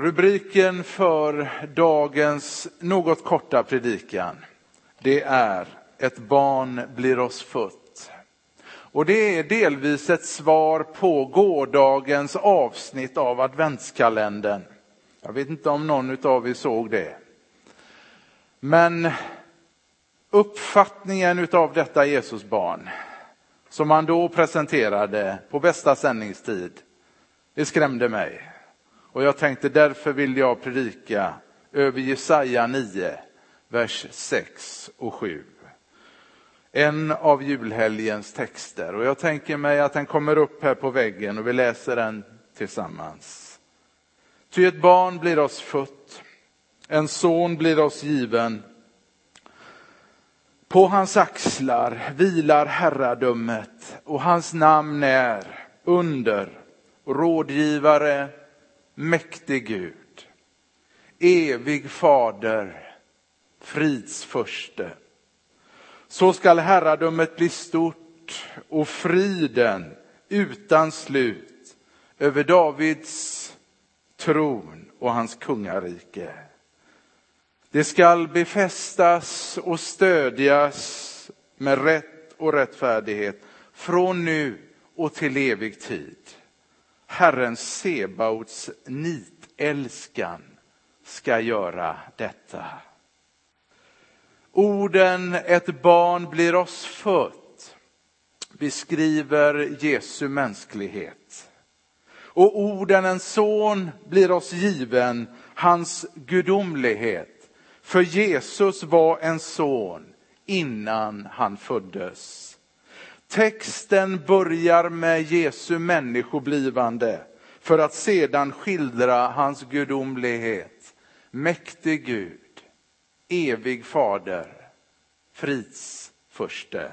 Rubriken för dagens något korta predikan, det är Ett barn blir oss fött. Och det är delvis ett svar på gårdagens avsnitt av adventskalendern. Jag vet inte om någon av er såg det. Men uppfattningen av detta Jesusbarn som han då presenterade på bästa sändningstid, det skrämde mig. Och jag tänkte därför vill jag predika över Jesaja 9, vers 6 och 7. En av julhelgens texter och jag tänker mig att den kommer upp här på väggen och vi läser den tillsammans. Ty ett barn blir oss fött, en son blir oss given. På hans axlar vilar herradömet och hans namn är under, rådgivare, mäktig Gud, evig fader, fridsförste. Så skall herradömet bli stort och friden utan slut över Davids tron och hans kungarike. Det skall befästas och stödjas med rätt och rättfärdighet från nu och till evig tid. Herren Sebaots nitälskan ska göra detta. Orden ett barn blir oss fött beskriver Jesu mänsklighet. Och orden en son blir oss given, hans gudomlighet. För Jesus var en son innan han föddes. Texten börjar med Jesu människoblivande för att sedan skildra hans gudomlighet. Mäktig Gud, evig fader, fridsförste.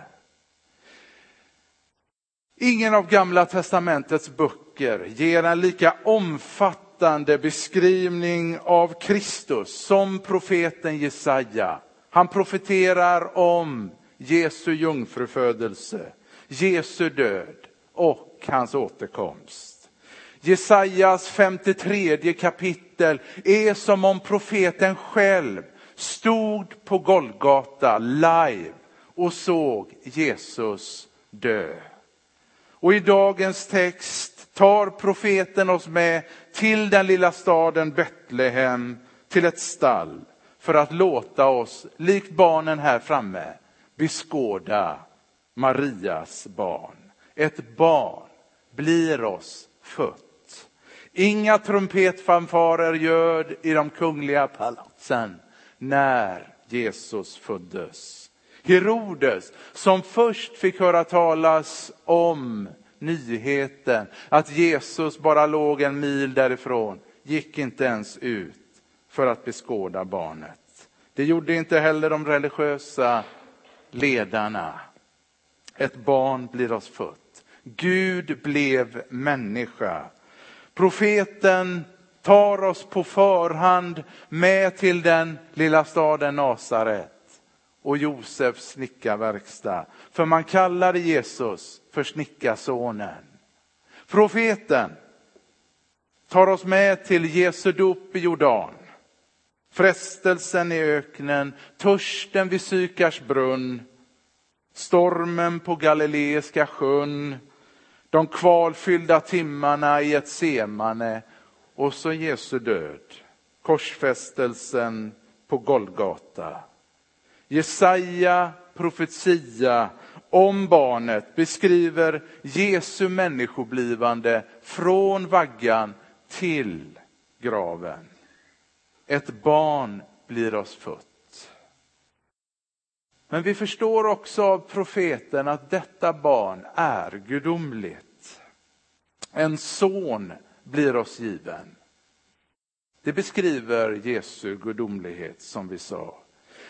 Ingen av Gamla testamentets böcker ger en lika omfattande beskrivning av Kristus som profeten Jesaja. Han profeterar om Jesu jungfrufödelse, Jesu död och hans återkomst. Jesajas 53 kapitel är som om profeten själv stod på Golgata live och såg Jesus dö. Och i dagens text tar profeten oss med till den lilla staden Betlehem, till ett stall, för att låta oss, likt barnen här framme, beskåda Marias barn. Ett barn blir oss fött. Inga trumpetfanfarer ljöd i de kungliga palatsen när Jesus föddes. Herodes, som först fick höra talas om nyheten att Jesus bara låg en mil därifrån, gick inte ens ut för att beskåda barnet. Det gjorde inte heller de religiösa ledarna. Ett barn blir oss fött. Gud blev människa. Profeten tar oss på förhand med till den lilla staden Nasaret och Josefs snickarverkstad. För man kallade Jesus för snickarsonen. Profeten tar oss med till Jesu dop i Jordan. Frestelsen i öknen, törsten vid Sykars brunn, stormen på Galileiska sjön, de kvalfyllda timmarna i ett semane och så Jesu död, korsfästelsen på Golgata. Jesaja profetia om barnet beskriver Jesu människoblivande från vaggan till graven. Ett barn blir oss fött. Men vi förstår också av profeten att detta barn är gudomligt. En son blir oss given. Det beskriver Jesu gudomlighet som vi sa.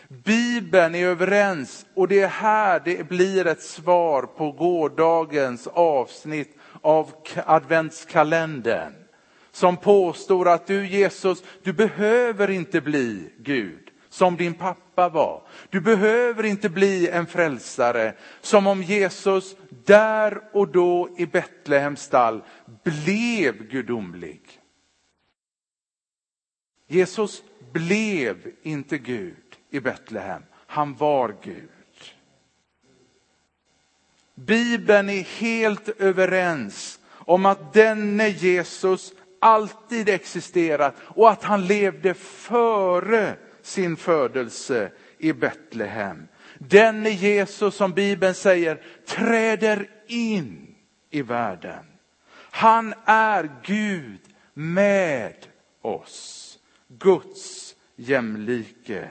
Bibeln är överens och det är här det blir ett svar på gårdagens avsnitt av adventskalendern som påstår att du Jesus, du behöver inte bli Gud som din pappa var. Du behöver inte bli en frälsare som om Jesus där och då i Betlehems stall blev gudomlig. Jesus blev inte Gud i Betlehem, han var Gud. Bibeln är helt överens om att denne Jesus alltid existerat och att han levde före sin födelse i Betlehem. Denne Jesus som Bibeln säger träder in i världen. Han är Gud med oss. Guds jämlike.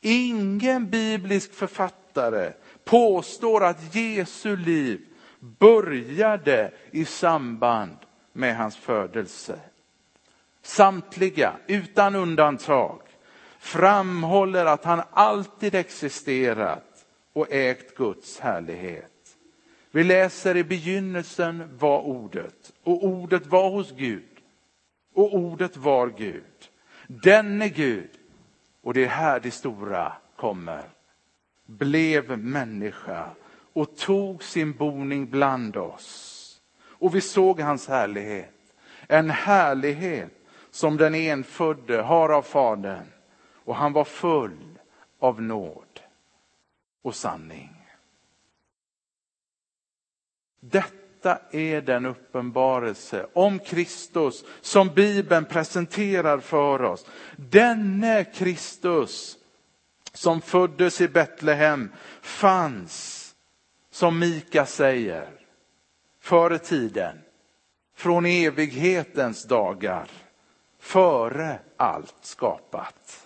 Ingen biblisk författare påstår att Jesu liv började i samband med hans födelse. Samtliga, utan undantag, framhåller att han alltid existerat och ägt Guds härlighet. Vi läser i begynnelsen var ordet och ordet var hos Gud och ordet var Gud. Denne Gud, och det är här det stora kommer, blev människa och tog sin boning bland oss. Och vi såg hans härlighet. En härlighet som den enfödde har av Fadern. Och han var full av nåd och sanning. Detta är den uppenbarelse om Kristus som Bibeln presenterar för oss. Denne Kristus som föddes i Betlehem fanns, som Mika säger, före tiden, från evighetens dagar, före allt skapat.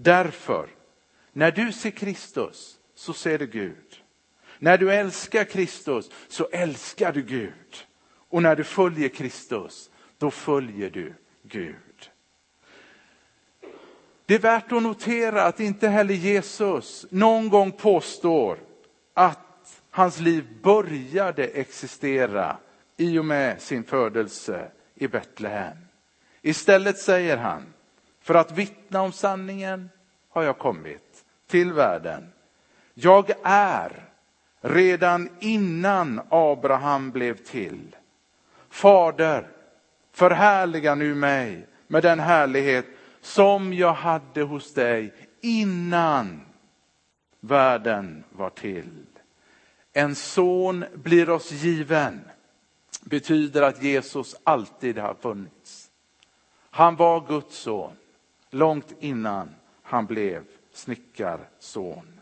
Därför, när du ser Kristus så ser du Gud. När du älskar Kristus så älskar du Gud. Och när du följer Kristus, då följer du Gud. Det är värt att notera att inte heller Jesus någon gång påstår att hans liv började existera i och med sin födelse i Betlehem. Istället säger han, för att vittna om sanningen har jag kommit till världen. Jag är redan innan Abraham blev till. Fader, förhärliga nu mig med den härlighet som jag hade hos dig innan världen var till. En son blir oss given betyder att Jesus alltid har funnits. Han var Guds son långt innan han blev snickarson.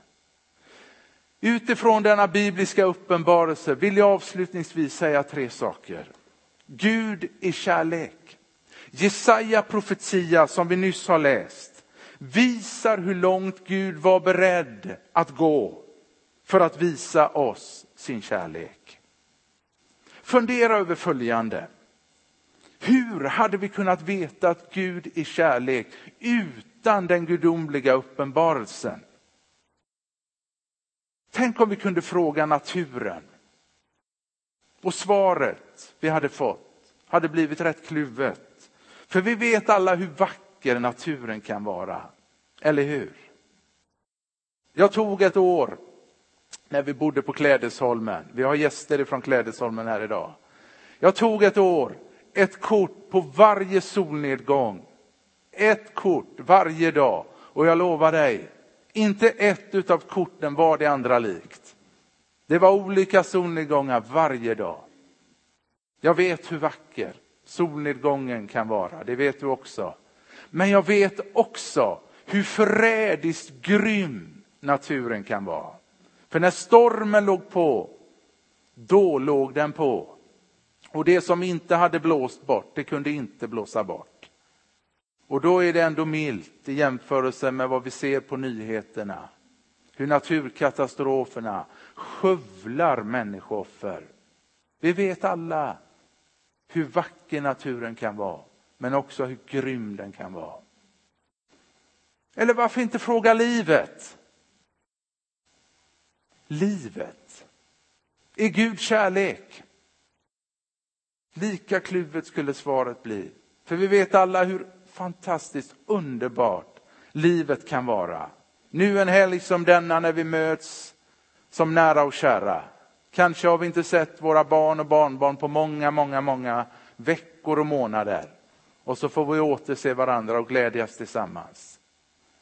Utifrån denna bibliska uppenbarelse vill jag avslutningsvis säga tre saker. Gud är kärlek. Jesaja profetia som vi nyss har läst visar hur långt Gud var beredd att gå för att visa oss sin kärlek. Fundera över följande. Hur hade vi kunnat veta att Gud är kärlek utan den gudomliga uppenbarelsen? Tänk om vi kunde fråga naturen. Och svaret vi hade fått hade blivit rätt kluvet. För vi vet alla hur vacker naturen kan vara. Eller hur? Jag tog ett år när vi bodde på Klädesholmen. Vi har gäster från Klädesholmen här idag. Jag tog ett år, ett kort på varje solnedgång. Ett kort varje dag. Och jag lovar dig, inte ett av korten var det andra likt. Det var olika solnedgångar varje dag. Jag vet hur vacker solnedgången kan vara, det vet du också. Men jag vet också hur förrädiskt grym naturen kan vara. För när stormen låg på, då låg den på. Och det som inte hade blåst bort, det kunde inte blåsa bort. Och då är det ändå milt i jämförelse med vad vi ser på nyheterna. Hur naturkatastroferna skövlar människooffer. Vi vet alla hur vacker naturen kan vara, men också hur grym den kan vara. Eller varför inte fråga livet? Livet. Är Gud kärlek? Lika kluvet skulle svaret bli. För vi vet alla hur fantastiskt underbart livet kan vara. Nu en helg som denna när vi möts som nära och kära. Kanske har vi inte sett våra barn och barnbarn på många, många, många veckor och månader. och så får vi återse varandra och glädjas tillsammans.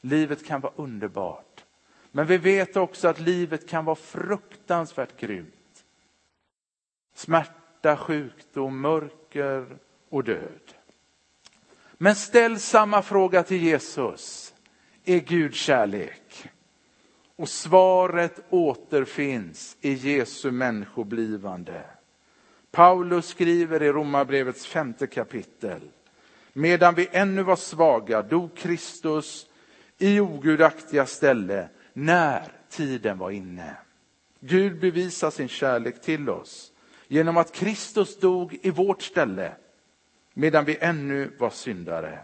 Livet kan vara underbart. Men vi vet också att livet kan vara fruktansvärt grymt. Smärta, sjukdom, mörker och död. Men ställ samma fråga till Jesus. Är Gud kärlek? Och svaret återfinns i Jesu människoblivande. Paulus skriver i Romarbrevets femte kapitel. Medan vi ännu var svaga dog Kristus i ogudaktiga ställe när tiden var inne. Gud bevisar sin kärlek till oss genom att Kristus dog i vårt ställe medan vi ännu var syndare.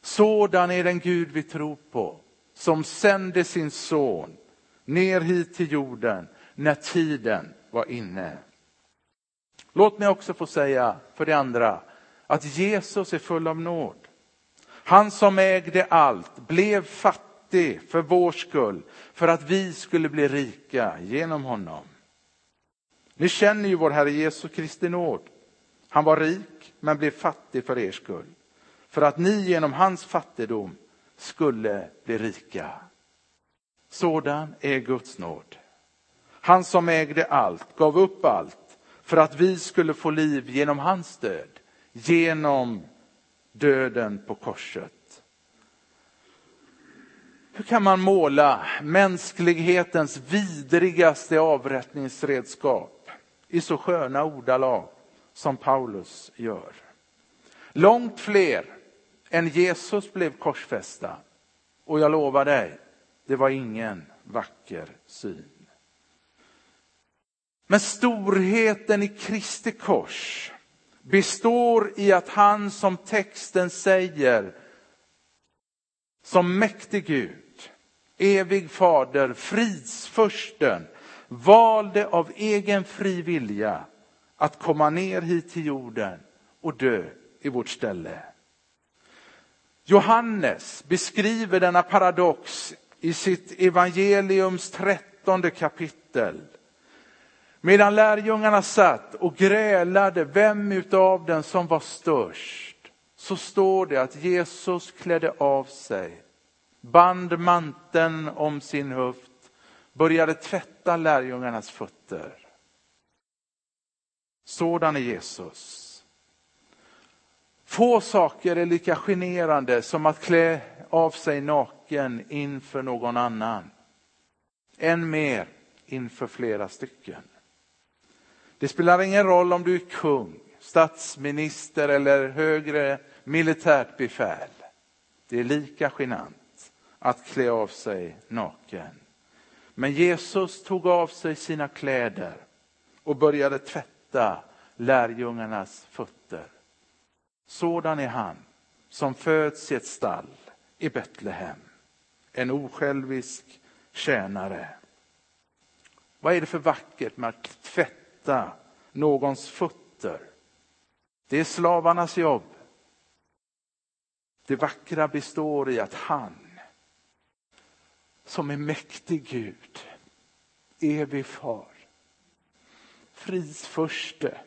Sådan är den Gud vi tror på, som sände sin son ner hit till jorden när tiden var inne. Låt mig också få säga för det andra att Jesus är full av nåd. Han som ägde allt blev fattig för vår skull, för att vi skulle bli rika genom honom. Ni känner ju vår Herre Jesu Kristi nåd. Han var rik men blev fattig för er skull, för att ni genom hans fattigdom skulle bli rika. Sådan är Guds nåd. Han som ägde allt gav upp allt för att vi skulle få liv genom hans död, genom döden på korset. Hur kan man måla mänsklighetens vidrigaste avrättningsredskap i så sköna ordalag som Paulus gör? Långt fler än Jesus blev korsfästa. Och jag lovar dig, det var ingen vacker syn. Men storheten i Kristi kors består i att han som texten säger, som mäktig Gud, evig fader, fridsförsten, valde av egen fri vilja att komma ner hit till jorden och dö i vårt ställe. Johannes beskriver denna paradox i sitt evangeliums trettonde kapitel. Medan lärjungarna satt och grälade vem utav den som var störst, så står det att Jesus klädde av sig, band manteln om sin höft, började tvätta lärjungarnas fötter. Sådan är Jesus. Få saker är lika generande som att klä av sig naken inför någon annan. Än mer inför flera stycken. Det spelar ingen roll om du är kung, statsminister eller högre militärt befäl. Det är lika genant att klä av sig naken. Men Jesus tog av sig sina kläder och började tvätta lärjungarnas fötter. Sådan är han som föds i ett stall i Betlehem. En osjälvisk tjänare. Vad är det för vackert med att tvätta någons fötter? Det är slavarnas jobb. Det vackra består i att han som är mäktig Gud, evig far, fridsförste,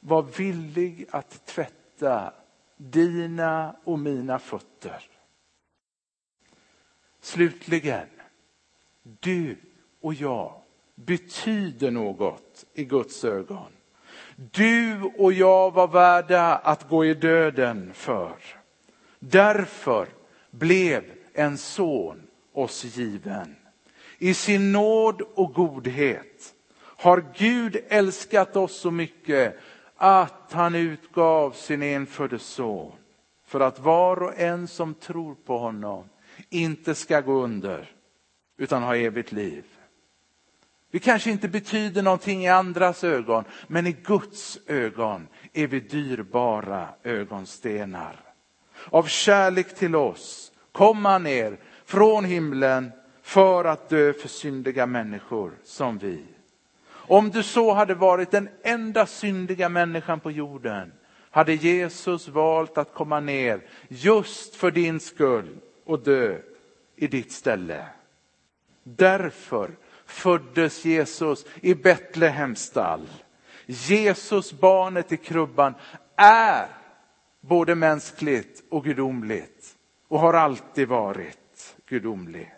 var villig att tvätta tvätta dina och mina fötter. Slutligen, du och jag betyder något i Guds ögon. Du och jag var värda att gå i döden för. Därför blev en son oss given. I sin nåd och godhet har Gud älskat oss så mycket att han utgav sin enfödde son för att var och en som tror på honom inte ska gå under utan ha evigt liv. Vi kanske inte betyder någonting i andras ögon, men i Guds ögon är vi dyrbara ögonstenar. Av kärlek till oss kom han ner från himlen för att dö för syndiga människor som vi. Om du så hade varit den enda syndiga människan på jorden hade Jesus valt att komma ner just för din skull och dö i ditt ställe. Därför föddes Jesus i Betlehems stall. Jesus, barnet i krubban, är både mänskligt och gudomligt och har alltid varit gudomlig.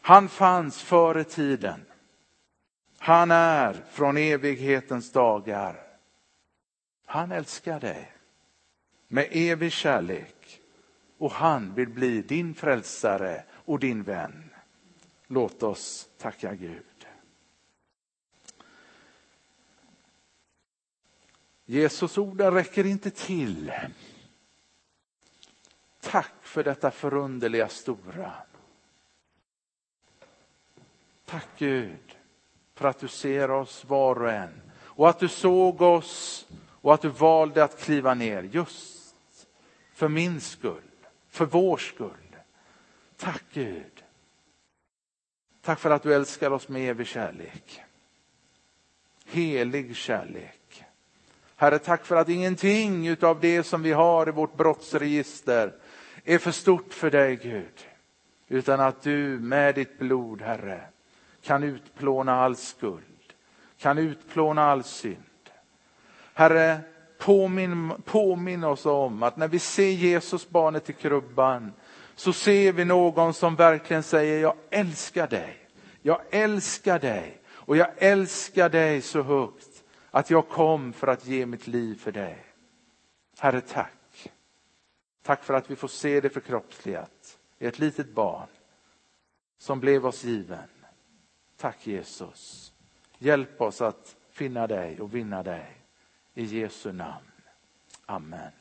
Han fanns före tiden. Han är från evighetens dagar. Han älskar dig med evig kärlek och han vill bli din frälsare och din vän. Låt oss tacka Gud. Jesus orden räcker inte till. Tack för detta förunderliga stora. Tack Gud för att du ser oss var och en och att du såg oss och att du valde att kliva ner just för min skull, för vår skull. Tack Gud. Tack för att du älskar oss med evig kärlek. Helig kärlek. Herre, tack för att ingenting av det som vi har i vårt brottsregister är för stort för dig Gud. Utan att du med ditt blod, Herre, kan utplåna all skuld, kan utplåna all synd. Herre, påminn, påminn oss om att när vi ser Jesus barnet i krubban så ser vi någon som verkligen säger jag älskar dig. Jag älskar dig och jag älskar dig så högt att jag kom för att ge mitt liv för dig. Herre, tack. Tack för att vi får se det förkroppsligat i ett litet barn som blev oss given. Tack Jesus. Hjälp oss att finna dig och vinna dig. I Jesu namn. Amen.